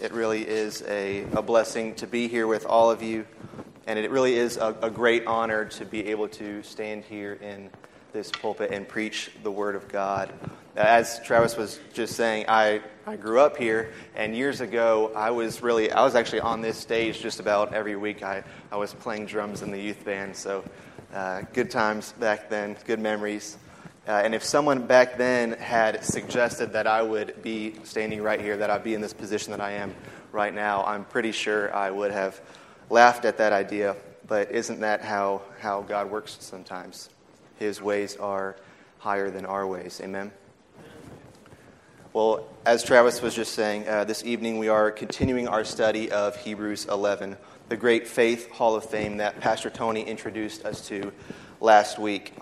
It really is a, a blessing to be here with all of you, and it really is a, a great honor to be able to stand here in this pulpit and preach the Word of God. As Travis was just saying, I, I grew up here, and years ago, I was really, I was actually on this stage just about every week. I, I was playing drums in the youth band, so uh, good times back then, good memories. Uh, and if someone back then had suggested that I would be standing right here, that I'd be in this position that I am right now, I'm pretty sure I would have laughed at that idea. But isn't that how, how God works sometimes? His ways are higher than our ways. Amen? Well, as Travis was just saying, uh, this evening we are continuing our study of Hebrews 11, the great faith hall of fame that Pastor Tony introduced us to last week.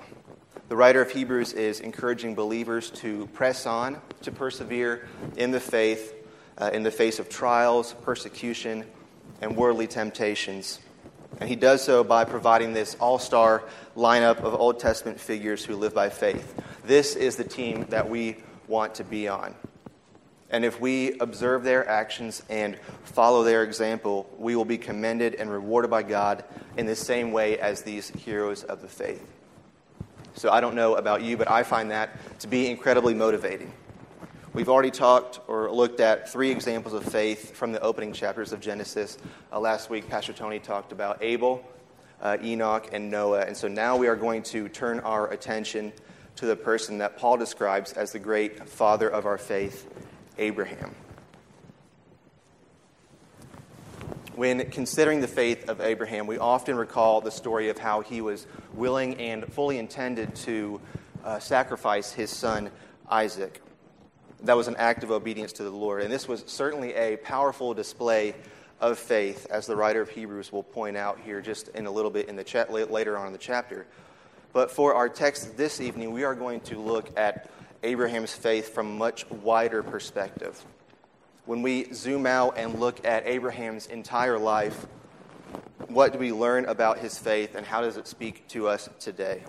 The writer of Hebrews is encouraging believers to press on, to persevere in the faith, uh, in the face of trials, persecution, and worldly temptations. And he does so by providing this all star lineup of Old Testament figures who live by faith. This is the team that we want to be on. And if we observe their actions and follow their example, we will be commended and rewarded by God in the same way as these heroes of the faith. So I don't know about you, but I find that to be incredibly motivating. We've already talked or looked at three examples of faith from the opening chapters of Genesis. Uh, last week, Pastor Tony talked about Abel, uh, Enoch, and Noah. And so now we are going to turn our attention to the person that Paul describes as the great father of our faith, Abraham. When considering the faith of Abraham, we often recall the story of how he was willing and fully intended to uh, sacrifice his son Isaac. That was an act of obedience to the Lord. And this was certainly a powerful display of faith, as the writer of Hebrews will point out here just in a little bit in the chat, later on in the chapter. But for our text this evening, we are going to look at Abraham's faith from a much wider perspective when we zoom out and look at Abraham's entire life, what do we learn about his faith and how does it speak to us today?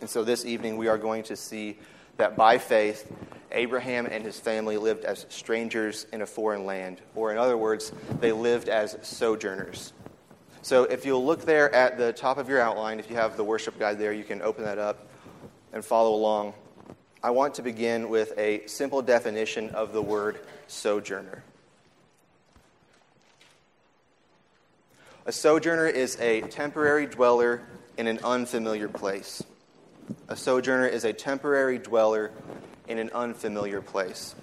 And so this evening we are going to see that by faith, Abraham and his family lived as strangers in a foreign land, or in other words, they lived as sojourners. So if you'll look there at the top of your outline, if you have the worship guide there, you can open that up and follow along. I want to begin with a simple definition of the word sojourner. A sojourner is a temporary dweller in an unfamiliar place. A sojourner is a temporary dweller in an unfamiliar place.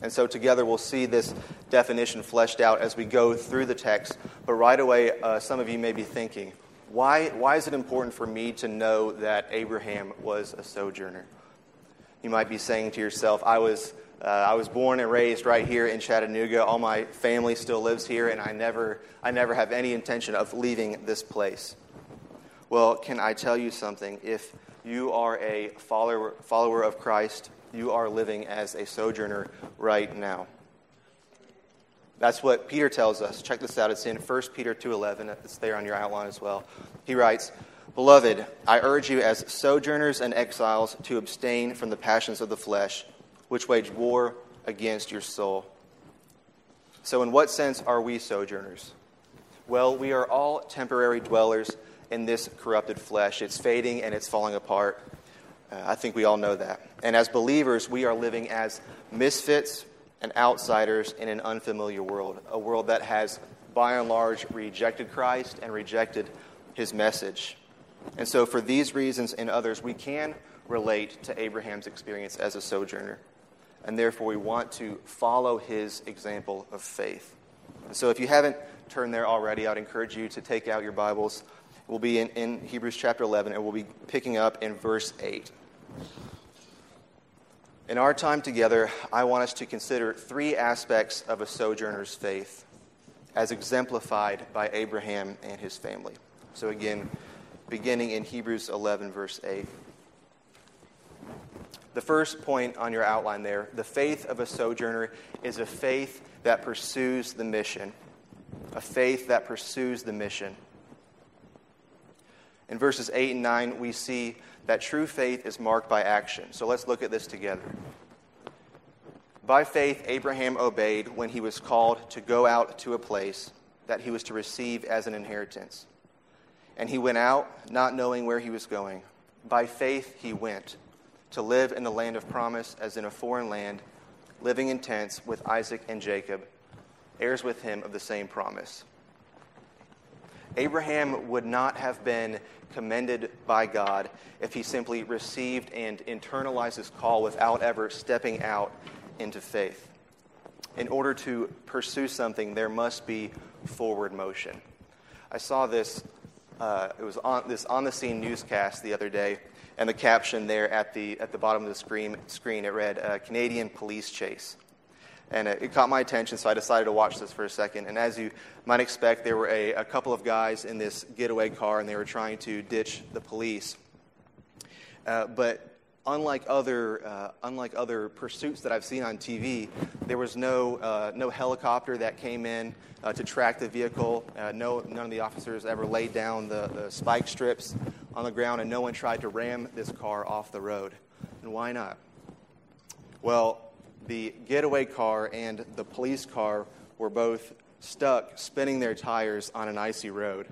And so, together, we'll see this definition fleshed out as we go through the text. But right away, uh, some of you may be thinking, why, why is it important for me to know that Abraham was a sojourner? You might be saying to yourself, I was, uh, I was born and raised right here in Chattanooga. All my family still lives here, and I never, I never have any intention of leaving this place. Well, can I tell you something? If you are a follower, follower of Christ, you are living as a sojourner right now. That's what Peter tells us. Check this out. It's in 1 Peter 2.11. It's there on your outline as well. He writes, Beloved, I urge you as sojourners and exiles to abstain from the passions of the flesh, which wage war against your soul. So, in what sense are we sojourners? Well, we are all temporary dwellers in this corrupted flesh. It's fading and it's falling apart. Uh, I think we all know that. And as believers, we are living as misfits and outsiders in an unfamiliar world, a world that has, by and large, rejected Christ and rejected his message. And so, for these reasons and others, we can relate to Abraham's experience as a sojourner. And therefore, we want to follow his example of faith. And so, if you haven't turned there already, I'd encourage you to take out your Bibles. We'll be in, in Hebrews chapter 11, and we'll be picking up in verse 8. In our time together, I want us to consider three aspects of a sojourner's faith. as exemplified by Abraham and his family. So, again, beginning in Hebrews 11, verse 8. The first point on your outline there the faith of a sojourner is a faith that pursues the mission. A faith that pursues the mission. In verses 8 and 9, we see that true faith is marked by action. So let's look at this together. By faith, Abraham obeyed when he was called to go out to a place that he was to receive as an inheritance. And he went out, not knowing where he was going. By faith, he went to live in the land of promise as in a foreign land, living in tents with Isaac and Jacob, heirs with him of the same promise. Abraham would not have been commended by God if he simply received and internalized his call without ever stepping out into faith. In order to pursue something, there must be forward motion. I saw this, uh, it was on this on the scene newscast the other day, and the caption there at the, at the bottom of the screen, screen it read, uh, Canadian Police Chase. And it, it, caught my attention, so I decided to watch this for a second. And as you might expect, there were a, a couple of guys in this getaway car, and they were trying to ditch the police. Uh, but unlike other, uh, unlike other pursuits that I've seen on TV, there was no, uh, no helicopter that came in uh, to track the vehicle. Uh, no, none of the officers ever laid down the, the spike strips on the ground, and no one tried to ram this car off the road. And why not? Well, the getaway car and the police car were both stuck spinning their tires on an icy road.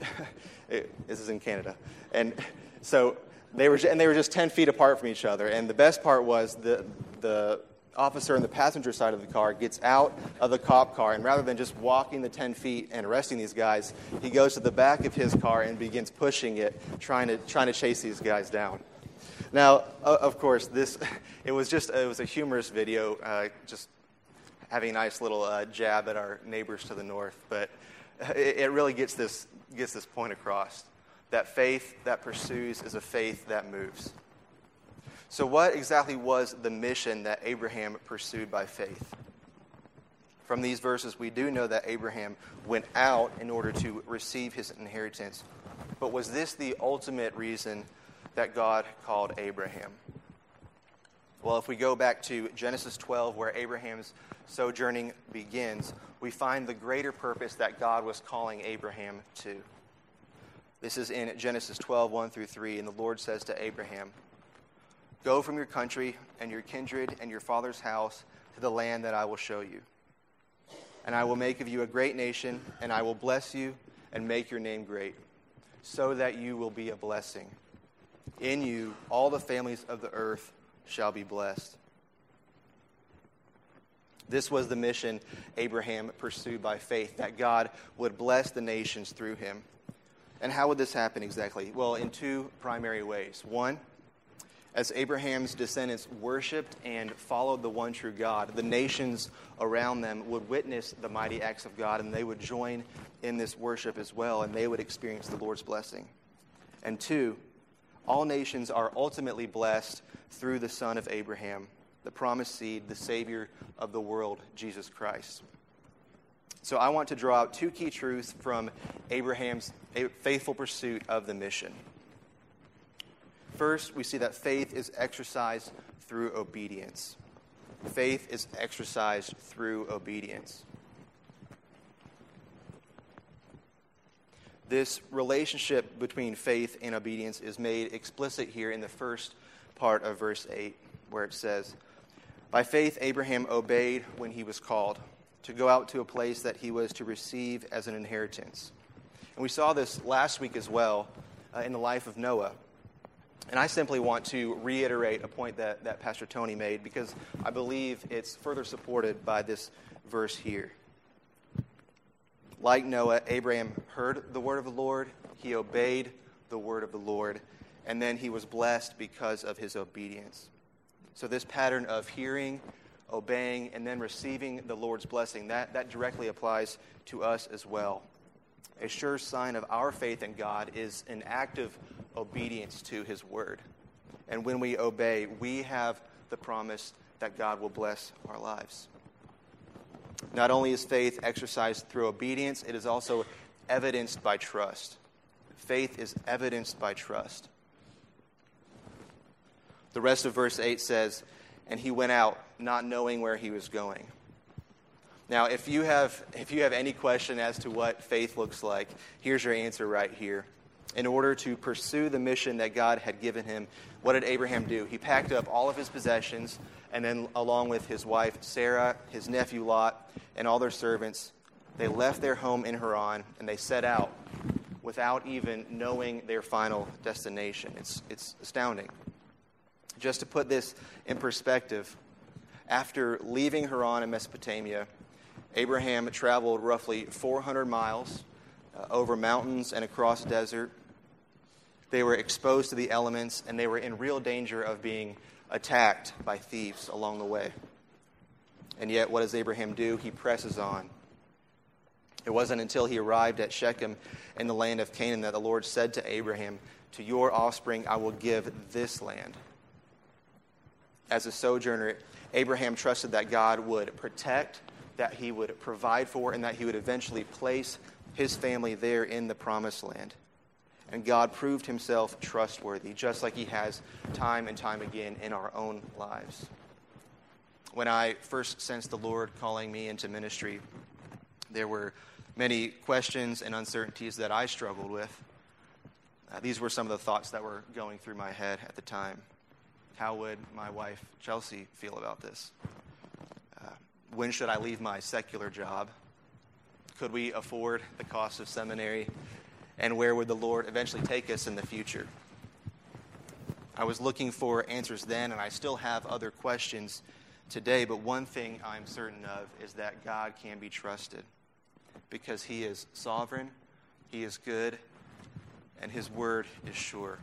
it, this is in Canada. And so they were, and they were just 10 feet apart from each other. And the best part was the, the officer on the passenger side of the car gets out of the cop car, and rather than just walking the 10 feet and arresting these guys, he goes to the back of his car and begins pushing it, trying to, trying to chase these guys down. Now, of course, this it was just it was a humorous video, uh, just having a nice little uh, jab at our neighbors to the north, but it, it really gets this gets this point across. That faith that pursues is a faith that moves. So, what exactly was the mission that Abraham pursued by faith? From these verses, we do know that Abraham went out in order to receive his inheritance. But was this the ultimate reason that God called Abraham? Well, if we go back to Genesis 12, where Abraham's sojourning begins, we find the greater purpose that God was calling Abraham to. This is in Genesis 12, 1 through 3. And the Lord says to Abraham, Go from your country and your kindred and your father's house to the land that I will show you. And I will make of you a great nation, and I will bless you and make your name great, so that you will be a blessing. In you, all the families of the earth shall be blessed. This was the mission Abraham pursued by faith, that God would bless the nations through him. And how would this happen exactly? Well, in two primary ways. One, as Abraham's descendants worshiped and followed the one true God, the nations around them would witness the mighty acts of God and they would join in this worship as well and they would experience the Lord's blessing. And two, all nations are ultimately blessed through the Son of Abraham, the promised seed, the Savior of the world, Jesus Christ. So I want to draw out two key truths from Abraham's faithful pursuit of the mission. First, we see that faith is exercised through obedience. Faith is exercised through obedience. This relationship between faith and obedience is made explicit here in the first part of verse 8, where it says, By faith, Abraham obeyed when he was called to go out to a place that he was to receive as an inheritance. And we saw this last week as well uh, in the life of Noah. And I simply want to reiterate a point that, that Pastor Tony made because I believe it's further supported by this verse here. Like Noah, Abraham heard the word of the Lord, he obeyed the word of the Lord, and then he was blessed because of his obedience. So, this pattern of hearing obeying, and then receiving the Lord's blessing. That, that directly applies to us as well. A sure sign of our faith in God is an active obedience to His word. And when we obey, we have the promise that God will bless our lives. Not only is faith exercised through obedience, it is also evidenced by trust. Faith is evidenced by trust. The rest of verse 8 says, And he went out, not knowing where he was going. Now, if you have, if you have any question as to what faith looks like, here's your answer right here. In order to pursue the mission that God had given him, what did Abraham do? He packed up all of his possessions, and then, along with his wife Sarah, his nephew Lot, and all their servants, they left their home in Haran and they set out without even knowing their final destination. It's, it's astounding. Just to put this in perspective, after leaving Haran in Mesopotamia, Abraham traveled roughly 400 miles uh, over mountains and across desert. They were exposed to the elements and they were in real danger of being attacked by thieves along the way. And yet, what does Abraham do? He presses on. It wasn't until he arrived at Shechem in the land of Canaan that the Lord said to Abraham, To your offspring I will give this land. As a sojourner, Abraham trusted that God would protect, that he would provide for, and that he would eventually place his family there in the promised land. And God proved himself trustworthy, just like he has time and time again in our own lives. When I first sensed the Lord calling me into ministry, there were many questions and uncertainties that I struggled with. Uh, these were some of the thoughts that were going through my head at the time. How would my wife, Chelsea, feel about this? Uh, when should I leave my secular job? Could we afford the cost of seminary? And where would the Lord eventually take us in the future? I was looking for answers then, and I still have other questions today, but one thing I'm certain of is that God can be trusted because he is sovereign, he is good, and his word is sure.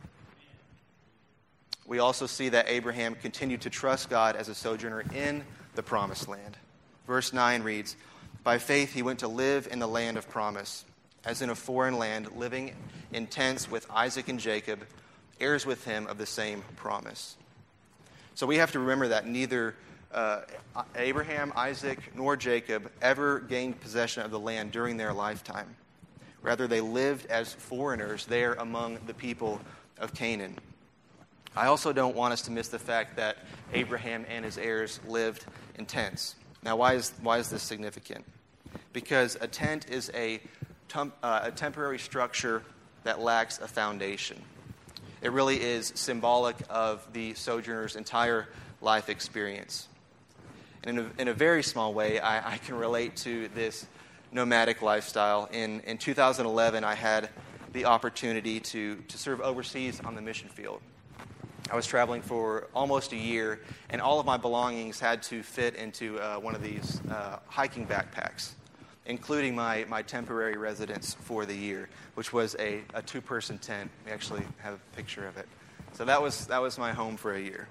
We also see that Abraham continued to trust God as a sojourner in the promised land. Verse 9 reads By faith he went to live in the land of promise, as in a foreign land, living in tents with Isaac and Jacob, heirs with him of the same promise. So we have to remember that neither uh, Abraham, Isaac, nor Jacob ever gained possession of the land during their lifetime. Rather, they lived as foreigners there among the people of Canaan. I also don't want us to miss the fact that Abraham and his heirs lived in tents. Now, why is, why is this significant? Because a tent is a, uh, a temporary structure that lacks a foundation. It really is symbolic of the sojourner's entire life experience. And in a, in a very small way, I, I, can relate to this nomadic lifestyle. In, in 2011, I had the opportunity to, to serve overseas on the mission field. I was traveling for almost a year, and all of my belongings had to fit into uh, one of these uh, hiking backpacks, including my, my temporary residence for the year, which was a, a two person tent. We actually have a picture of it. So that was, that was my home for a year.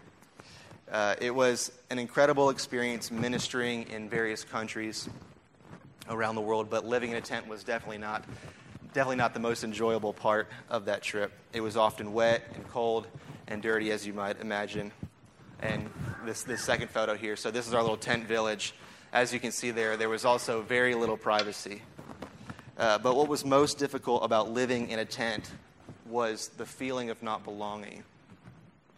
Uh, it was an incredible experience ministering in various countries around the world, but living in a tent was definitely not, definitely not the most enjoyable part of that trip. It was often wet and cold and dirty, as you might imagine. And this, this second photo here, so this is our little tent village. As you can see there, there was also very little privacy. Uh, but what was most difficult about living in a tent was the feeling of not belonging,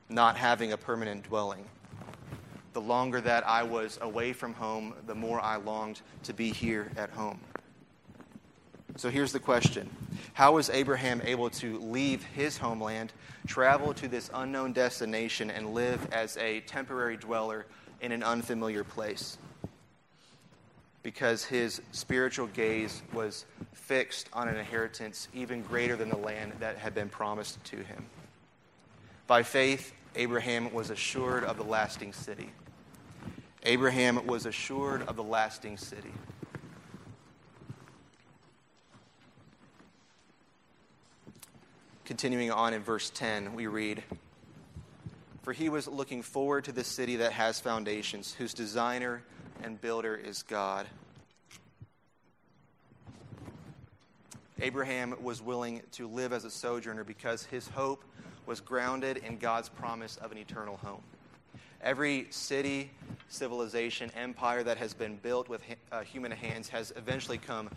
not having a permanent dwelling the longer that I was away from home, the more I longed to be here at home. So here's the question How was Abraham able to leave his homeland, travel to this unknown destination, and live as a temporary dweller in an unfamiliar place? Because his spiritual gaze was fixed on an inheritance even greater than the land that had been promised to him. By faith, Abraham was assured of the lasting city. Abraham was assured of the lasting city. Continuing on in verse 10, we read For he was looking forward to the city that has foundations, whose designer and builder is God. Abraham was willing to live as a sojourner because his hope was grounded in God's promise of an eternal home. Every city, civilization, empire that has been built with uh, human hands has eventually come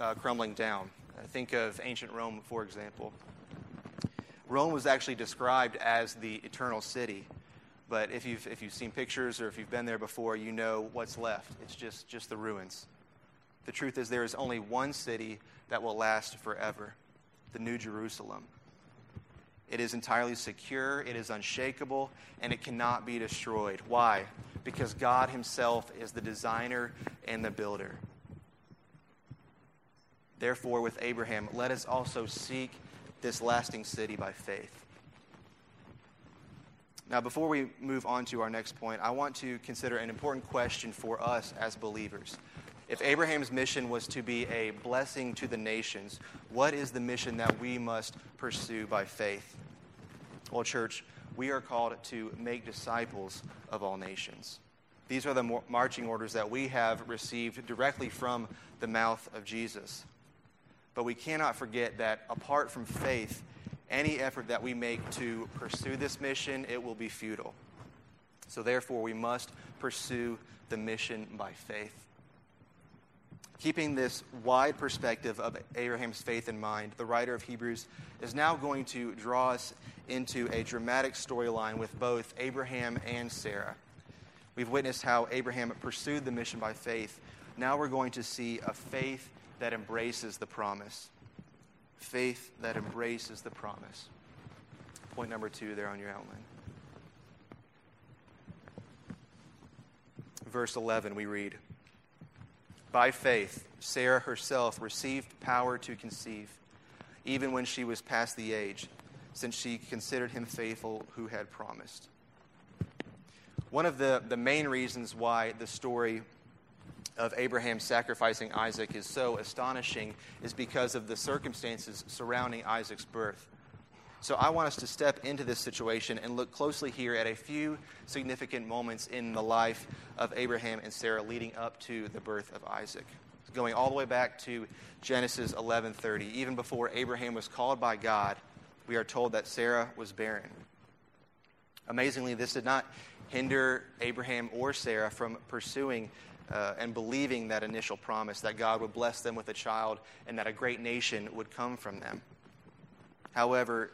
uh, crumbling down. Uh, think of ancient Rome, for example. Rome was actually described as the eternal city, but if you've, if you've seen pictures or if you've been there before, you know what's left. It's just, just the ruins. The truth is, there is only one city that will last forever the New Jerusalem. It is entirely secure, it is unshakable, and it cannot be destroyed. Why? Because God Himself is the designer and the builder. Therefore, with Abraham, let us also seek this lasting city by faith. Now, before we move on to our next point, I want to consider an important question for us as believers. If Abraham's mission was to be a blessing to the nations, what is the mission that we must pursue by faith? Well, church, we are called to make disciples of all nations. These are the marching orders that we have received directly from the mouth of Jesus. But we cannot forget that apart from faith, any effort that we make to pursue this mission, it will be futile. So therefore, we must pursue the mission by faith. Keeping this wide perspective of Abraham's faith in mind, the writer of Hebrews is now going to draw us into a dramatic storyline with both Abraham and Sarah. We've witnessed how Abraham pursued the mission by faith. Now we're going to see a faith that embraces the promise. Faith that embraces the promise. Point number two there on your outline. Verse 11, we read. By faith, Sarah herself received power to conceive, even when she was past the age, since she considered him faithful who had promised. One of the, the main reasons why the story of Abraham sacrificing Isaac is so astonishing is because of the circumstances surrounding Isaac's birth. So I want us to step into this situation and look closely here at a few significant moments in the life of Abraham and Sarah leading up to the birth of Isaac. Going all the way back to Genesis 11:30, even before Abraham was called by God, we are told that Sarah was barren. Amazingly, this did not hinder Abraham or Sarah from pursuing uh, and believing that initial promise that God would bless them with a child and that a great nation would come from them. However,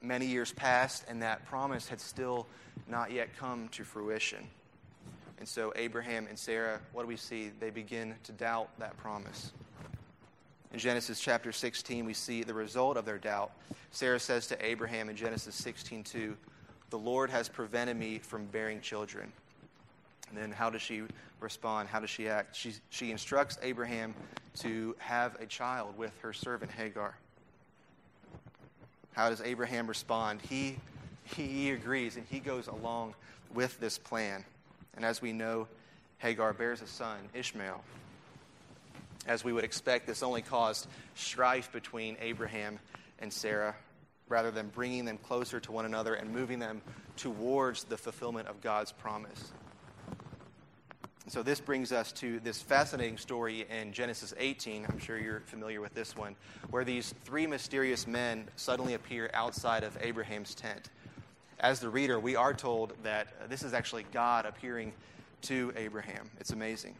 many years passed, and that promise had still not yet come to fruition. And so, Abraham and Sarah, what do we see? They begin to doubt that promise. In Genesis chapter 16, we see the result of their doubt. Sarah says to Abraham in Genesis 16:2, "The Lord has prevented me from bearing children." And then how does she respond? How does she act? She, she instructs Abraham to have a child with her servant Hagar. How does Abraham respond? He, he agrees and he goes along with this plan. And as we know, Hagar bears a son, Ishmael. As we would expect, this only caused strife between Abraham and Sarah rather than bringing them closer to one another and moving them towards the fulfillment of God's promise. So this brings us to this fascinating story in Genesis 18. I'm sure you're familiar with this one, where these three mysterious men suddenly appear outside of Abraham's tent. As the reader, we are told that this is actually God appearing to Abraham. It's amazing.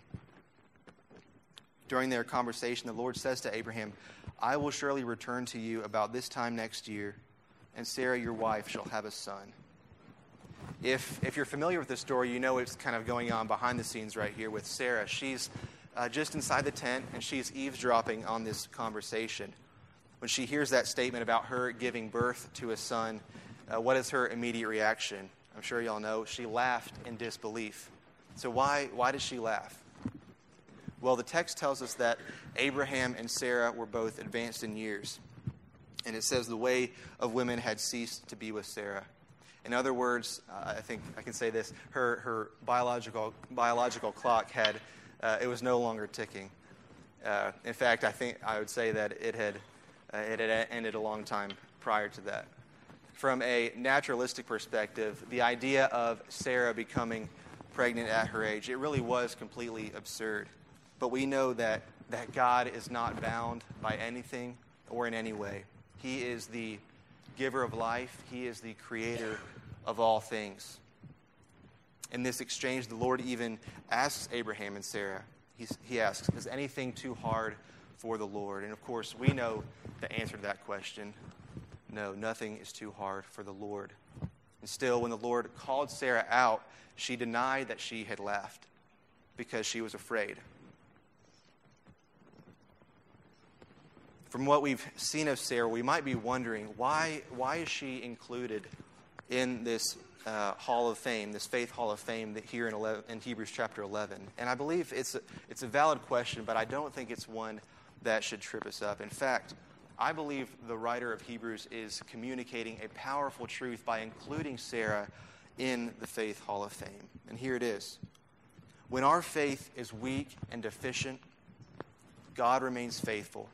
During their conversation, the Lord says to Abraham, I will surely return to you about this time next year, and Sarah, your wife, shall have a son. If, if you're familiar with this story, you know it's kind of going on behind the scenes right here with Sarah. She's uh, just inside the tent and she's eavesdropping on this conversation. When she hears that statement about her giving birth to a son, uh, what is her immediate reaction? I'm sure y'all know. She laughed in disbelief. So, why, why did she laugh? Well, the text tells us that Abraham and Sarah were both advanced in years. And it says the way of women had ceased to be with Sarah. In other words, uh, I think I can say this: her her biological biological clock had uh, it was no longer ticking. Uh, in fact, I think I would say that it had uh, it had ended a long time prior to that. From a naturalistic perspective, the idea of Sarah becoming pregnant at her age it really was completely absurd. But we know that that God is not bound by anything or in any way. He is the giver of life, He is the creator of all things. In this exchange, the Lord even asks Abraham and Sarah, He's, he asks, Is anything too hard for the Lord? And of course, we know the answer to that question no, nothing is too hard for the Lord. And still, when the Lord called Sarah out, she denied that she had left because she was afraid. From what we've seen of Sarah, we might be wondering why, why is she included in this uh, Hall of Fame, this Faith Hall of Fame that here in, 11, in Hebrews chapter 11? And I believe it's a, it's a valid question, but I don't think it's one that should trip us up. In fact, I believe the writer of Hebrews is communicating a powerful truth by including Sarah in the Faith Hall of Fame. And here it is When our faith is weak and deficient, God remains faithful,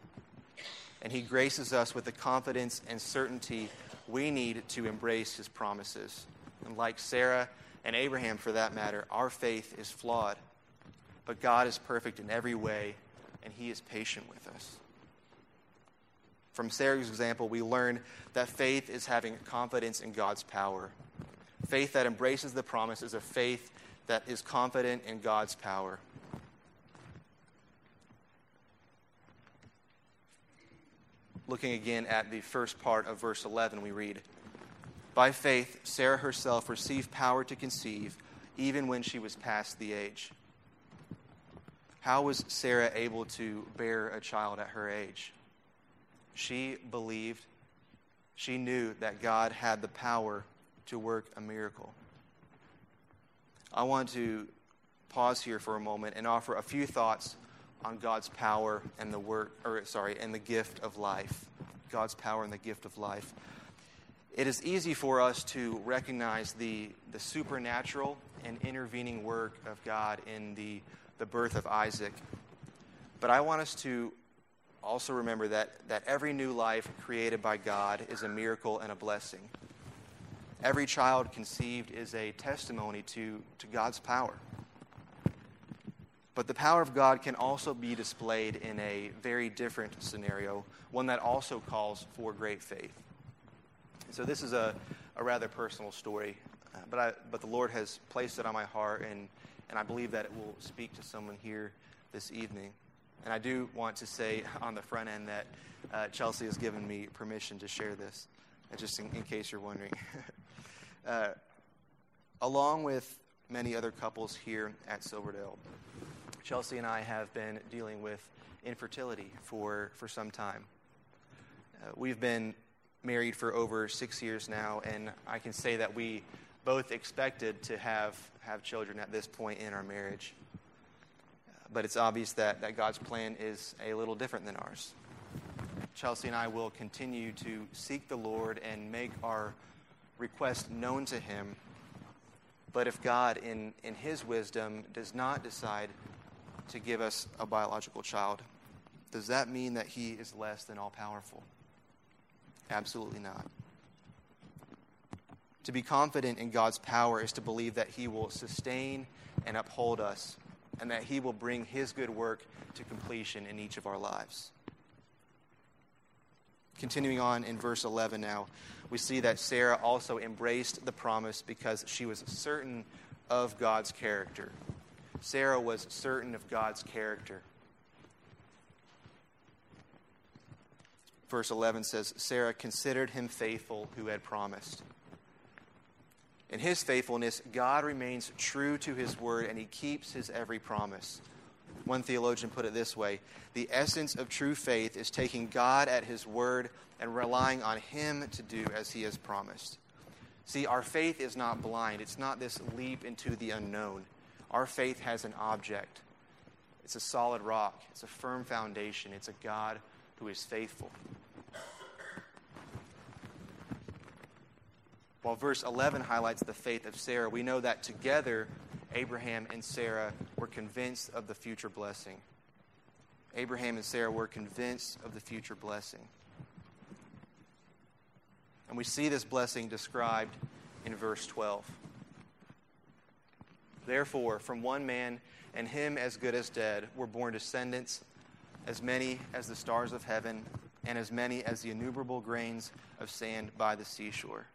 and He graces us with the confidence and certainty we need to embrace His promises. And like Sarah and Abraham, for that matter, our faith is flawed, but God is perfect in every way, and He is patient with us. From Sarah's example, we learn that faith is having confidence in God's power. Faith that embraces the promise is a faith that is confident in God's power. Looking again at the first part of verse 11, we read By faith, Sarah herself received power to conceive, even when she was past the age. How was Sarah able to bear a child at her age? She believed, she knew that God had the power to work a miracle. I want to pause here for a moment and offer a few thoughts on God's power and the work or sorry, and the gift of life. God's power and the gift of life. It is easy for us to recognize the, the supernatural and intervening work of God in the, the birth of Isaac. But I want us to also remember that, that every new life created by God is a miracle and a blessing. Every child conceived is a testimony to, to God's power. But the power of God can also be displayed in a very different scenario, one that also calls for great faith. So, this is a, a rather personal story, uh, but, I, but the Lord has placed it on my heart, and, and I believe that it will speak to someone here this evening. And I do want to say on the front end that uh, Chelsea has given me permission to share this, just in, in case you're wondering. uh, along with many other couples here at Silverdale, Chelsea and I have been dealing with infertility for, for some time. Uh, we've been married for over six years now, and I can say that we both expected to have, have children at this point in our marriage but it's obvious that, that God's plan is a little different than ours. Chelsea and I will continue to seek the Lord and make our request known to Him. But if God, in, in His wisdom, does not decide to give us a biological child, does that mean that He is less than all powerful? Absolutely not. To be confident in God's power is to believe that He will sustain and uphold us and that He will bring His good work to completion in each of our lives. Continuing on in verse 11 now, we see that Sarah also embraced the promise because she was certain of God's character. Sarah was certain of God's character. Verse 11 says Sarah considered him faithful who had promised. In his faithfulness, God remains true to his word and he keeps his every promise. One theologian put it this way The essence of true faith is taking God at his word and relying on him to do as he has promised. See, our faith is not blind, it's not this leap into the unknown. Our faith has an object, it's a solid rock, it's a firm foundation, it's a God who is faithful. While verse 11 highlights the faith of Sarah, we know that together Abraham and Sarah were convinced of the future blessing. Abraham and Sarah were convinced of the future blessing. And we see this blessing described in verse 12. Therefore, from one man and him as good as dead were born descendants, as many as the stars of heaven, and as many as the innumerable grains of sand by the seashore.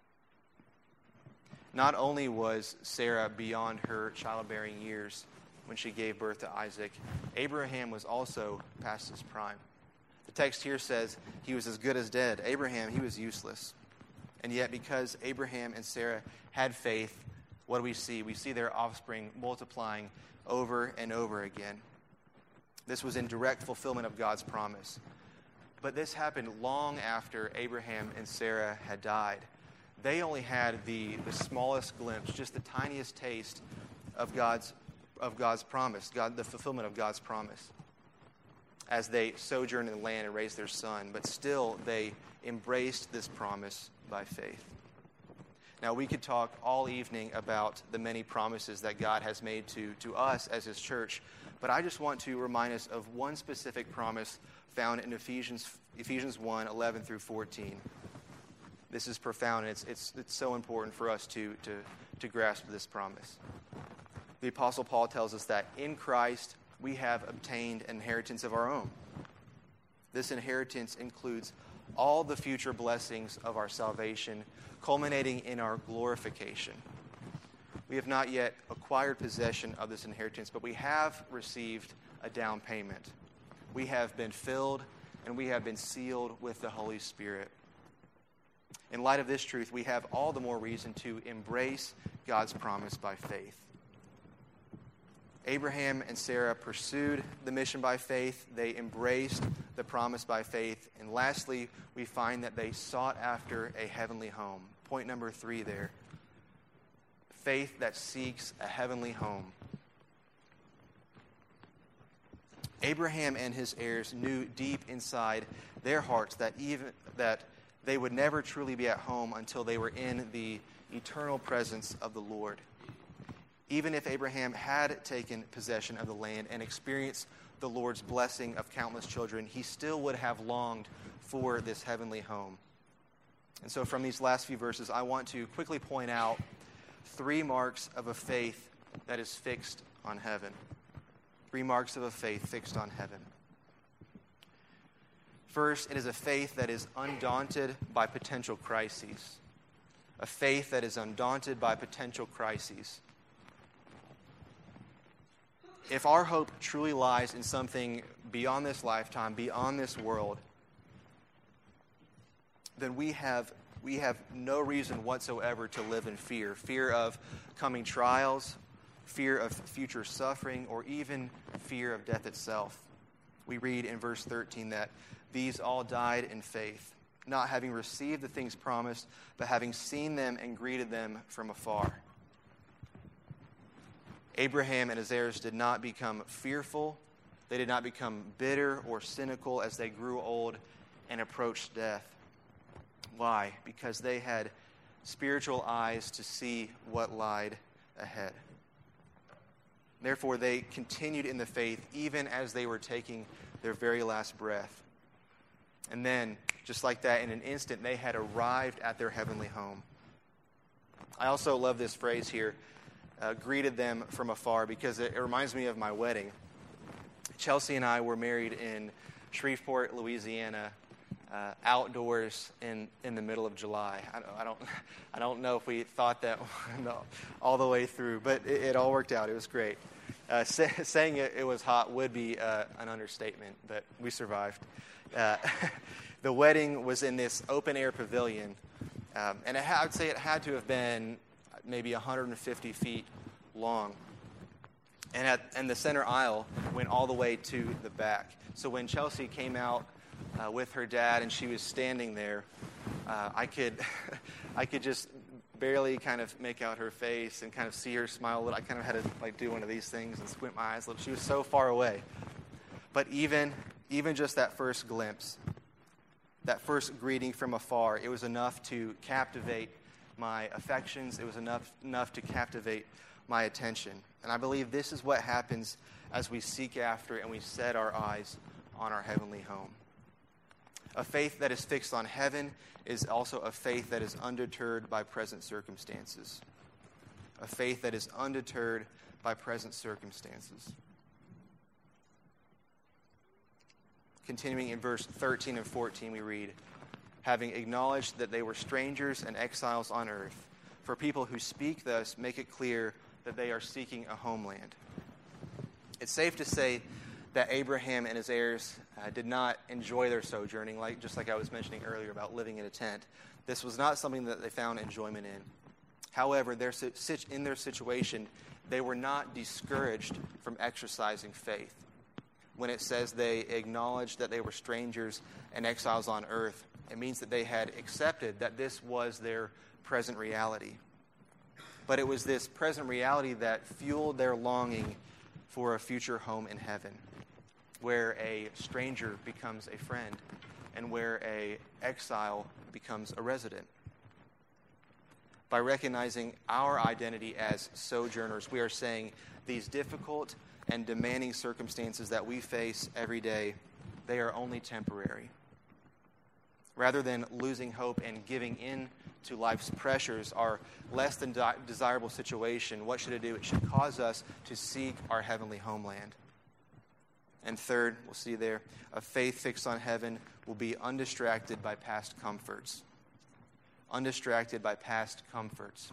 Not only was Sarah beyond her childbearing years when she gave birth to Isaac, Abraham was also past his prime. The text here says he was as good as dead. Abraham, he was useless. And yet, because Abraham and Sarah had faith, what do we see? We see their offspring multiplying over and over again. This was in direct fulfillment of God's promise. But this happened long after Abraham and Sarah had died. They only had the, the smallest glimpse, just the tiniest taste of God's, of God's promise, God, the fulfillment of God's promise as they sojourned in the land and raised their son. But still, they embraced this promise by faith. Now, we could talk all evening about the many promises that God has made to, to us as His church, but I just want to remind us of one specific promise found in Ephesians, Ephesians 1 11 through 14. This is profound, and it's, it's, it's so important for us to, to, to grasp this promise. The Apostle Paul tells us that in Christ we have obtained an inheritance of our own. This inheritance includes all the future blessings of our salvation, culminating in our glorification. We have not yet acquired possession of this inheritance, but we have received a down payment. We have been filled and we have been sealed with the Holy Spirit. In light of this truth, we have all the more reason to embrace God's promise by faith. Abraham and Sarah pursued the mission by faith. They embraced the promise by faith. And lastly, we find that they sought after a heavenly home. Point number three there faith that seeks a heavenly home. Abraham and his heirs knew deep inside their hearts that even that they would never truly be at home until they were in the eternal presence of the Lord. Even if Abraham had taken possession of the land and experienced the Lord's blessing of countless children, he still would have longed for this heavenly home. And so, from these last few verses, I want to quickly point out three marks of a faith that is fixed on heaven. Three marks of a faith fixed on heaven. First, it is a faith that is undaunted by potential crises. A faith that is undaunted by potential crises. If our hope truly lies in something beyond this lifetime, beyond this world, then we have, we have no reason whatsoever to live in fear fear of coming trials, fear of future suffering, or even fear of death itself. We read in verse 13 that these all died in faith, not having received the things promised, but having seen them and greeted them from afar. Abraham and his heirs did not become fearful. They did not become bitter or cynical as they grew old and approached death. Why? Because they had spiritual eyes to see what lied ahead. Therefore, they continued in the faith even as they were taking their very last breath. And then, just like that, in an instant, they had arrived at their heavenly home. I also love this phrase here uh, greeted them from afar because it, it reminds me of my wedding. Chelsea and I were married in Shreveport, Louisiana, uh, outdoors in, in the middle of July. I don't, I don't, I don't know if we thought that all the way through, but it, it all worked out. It was great. Uh, say, saying it, it, was hot would be uh, an understatement, but we survived. Uh, the wedding was in this open air pavilion, um, and I would say it had to have been maybe 150 feet long. And, at, and the center aisle went all the way to the back. So when Chelsea came out uh, with her dad and she was standing there, uh, I, could, I could just barely kind of make out her face and kind of see her smile a little. I kind of had to like do one of these things and squint my eyes a little. She was so far away. But even, even just that first glimpse, that first greeting from afar, it was enough to captivate my affections. It was enough, enough to captivate my attention. And I believe this is what happens as we seek after and we set our eyes on our heavenly home. A faith that is fixed on heaven is also a faith that is undeterred by present circumstances. A faith that is undeterred by present circumstances. Continuing in verse 13 and 14, we read, having acknowledged that they were strangers and exiles on earth. for people who speak thus make it clear that they are seeking a homeland. It's safe to say that Abraham and his heirs uh, did not enjoy their sojourning, like, just like I was mentioning earlier about living in a tent. This was not something that they found enjoyment in. However, their, in their situation, they were not discouraged from exercising faith. When it says they acknowledged that they were strangers and exiles on earth, it means that they had accepted that this was their present reality. But it was this present reality that fueled their longing for a future home in heaven, where a stranger becomes a friend and where a exile becomes a resident. By recognizing our identity as sojourners, we are saying these difficult and demanding circumstances that we face every day, they are only temporary. Rather than losing hope and giving in to life's pressures, our less than desirable situation, what should it do? It should cause us to seek our heavenly homeland. And third, we'll see there, a faith fixed on heaven will be undistracted by past comforts. Undistracted by past comforts.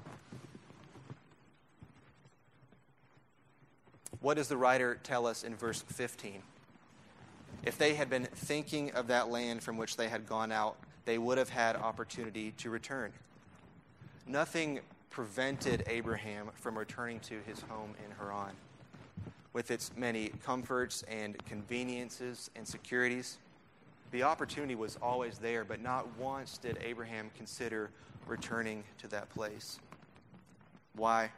What does the writer tell us in verse 15? If they had been thinking of that land from which they had gone out, they would have had opportunity to return. Nothing prevented Abraham from returning to his home in Haran with its many comforts and conveniences and securities. The opportunity was always there, but not once did Abraham consider returning to that place. Why?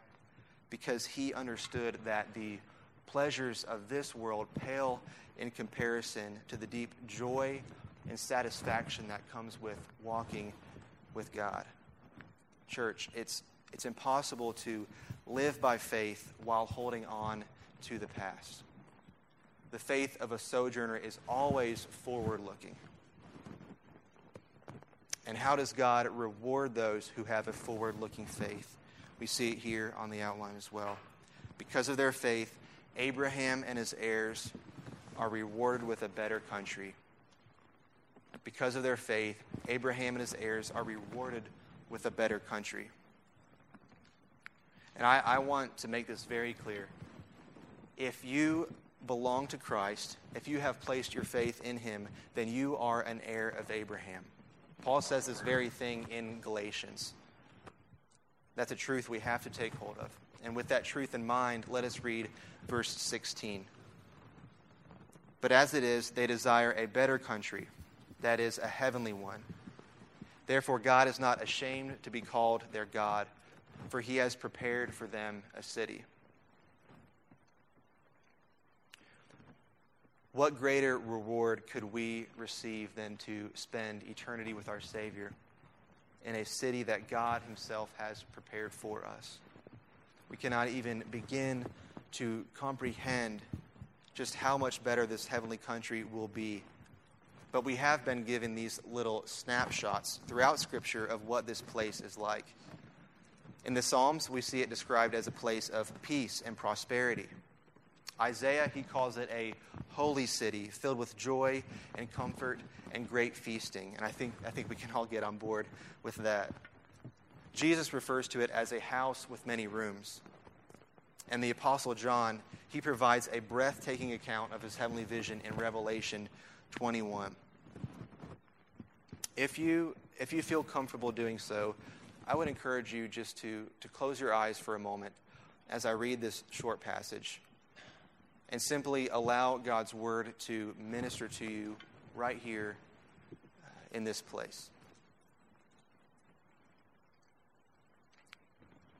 Because he understood that the pleasures of this world pale in comparison to the deep joy and satisfaction that comes with walking with God. Church, it's, it's impossible to live by faith while holding on to the past. The faith of a sojourner is always forward looking. And how does God reward those who have a forward looking faith? We see it here on the outline as well. Because of their faith, Abraham and his heirs are rewarded with a better country. Because of their faith, Abraham and his heirs are rewarded with a better country. And I, I want to make this very clear if you belong to Christ, if you have placed your faith in him, then you are an heir of Abraham. Paul says this very thing in Galatians. That's a truth we have to take hold of. And with that truth in mind, let us read verse 16. But as it is, they desire a better country, that is, a heavenly one. Therefore, God is not ashamed to be called their God, for he has prepared for them a city. What greater reward could we receive than to spend eternity with our Savior in a city that God Himself has prepared for us? We cannot even begin to comprehend just how much better this heavenly country will be. But we have been given these little snapshots throughout Scripture of what this place is like. In the Psalms, we see it described as a place of peace and prosperity. Isaiah, he calls it a holy city filled with joy and comfort and great feasting. And I think, I think we can all get on board with that. Jesus refers to it as a house with many rooms. And the Apostle John, he provides a breathtaking account of his heavenly vision in Revelation 21. If you, if you feel comfortable doing so, I would encourage you just to, to close your eyes for a moment as I read this short passage and simply allow God's word to minister to you right here uh, in this place.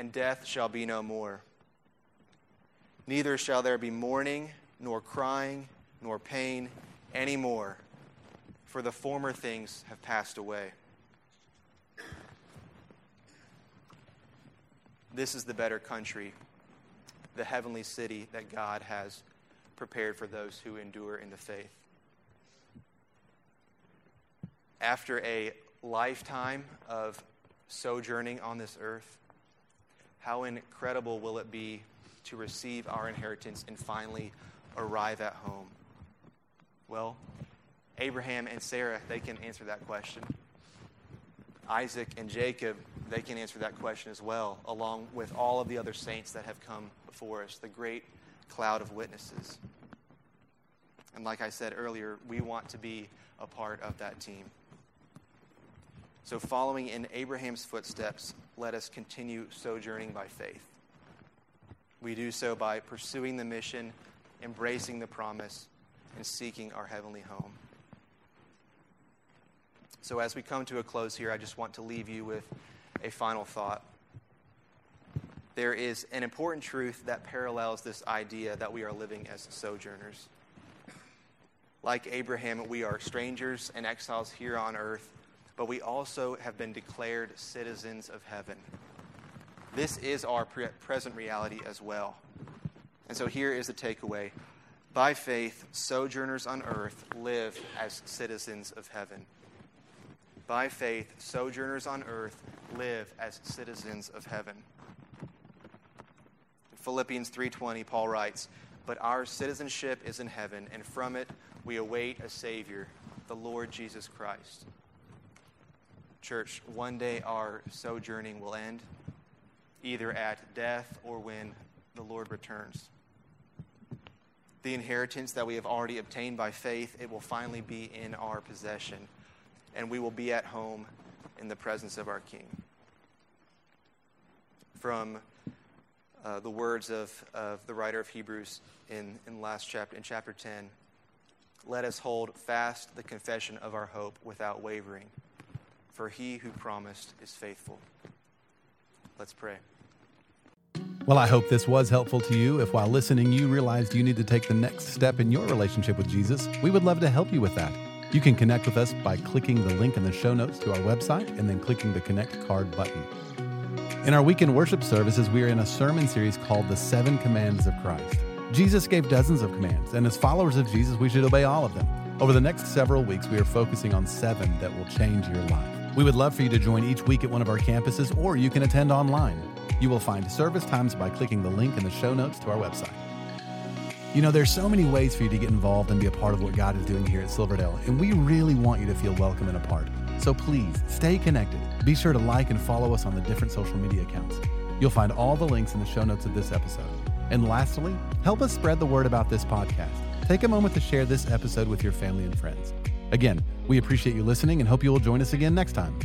and death shall be no more. Neither shall there be mourning, nor crying, nor pain any more, for the former things have passed away. this is the better country, the heavenly city that God has prepared for those who endure in the faith. After a lifetime of sojourning on this earth, how incredible will it be to receive our inheritance and finally arrive at home? Well, Abraham and Sarah, they can answer that question. Isaac and Jacob, they can answer that question as well, along with all of the other saints that have come before us, the great cloud of witnesses. And like I said earlier, we want to be a part of that team. So, following in Abraham's footsteps, let us continue sojourning by faith. We do so by pursuing the mission, embracing the promise, and seeking our heavenly home. So, as we come to a close here, I just want to leave you with a final thought. There is an important truth that parallels this idea that we are living as sojourners. Like Abraham, we are strangers and exiles here on earth, but we also have been declared citizens of heaven. This is our pre- present reality as well. And so here is the takeaway. By faith, sojourners on earth live as citizens of heaven. By faith, sojourners on earth live as citizens of heaven. In Philippians 3:20 Paul writes, "But our citizenship is in heaven, and from it we await a savior, the Lord Jesus Christ." Church, one day our sojourning will end, either at death or when the Lord returns. The inheritance that we have already obtained by faith, it will finally be in our possession and we will be at home in the presence of our King. From uh, the words of, of the writer of Hebrews in, in last chapter in chapter 10, let us hold fast the confession of our hope without wavering, for he who promised is faithful. Let's pray. Well, I hope this was helpful to you. If while listening you realized you need to take the next step in your relationship with Jesus, we would love to help you with that. You can connect with us by clicking the link in the show notes to our website and then clicking the Connect card button. In our weekend worship services, we are in a sermon series called The Seven Commands of Christ. Jesus gave dozens of commands, and as followers of Jesus, we should obey all of them. Over the next several weeks, we are focusing on seven that will change your life. We would love for you to join each week at one of our campuses, or you can attend online. You will find service times by clicking the link in the show notes to our website. You know, there's so many ways for you to get involved and be a part of what God is doing here at Silverdale, and we really want you to feel welcome and a part. So please stay connected. Be sure to like and follow us on the different social media accounts. You'll find all the links in the show notes of this episode. And lastly, help us spread the word about this podcast. Take a moment to share this episode with your family and friends. Again, we appreciate you listening and hope you will join us again next time.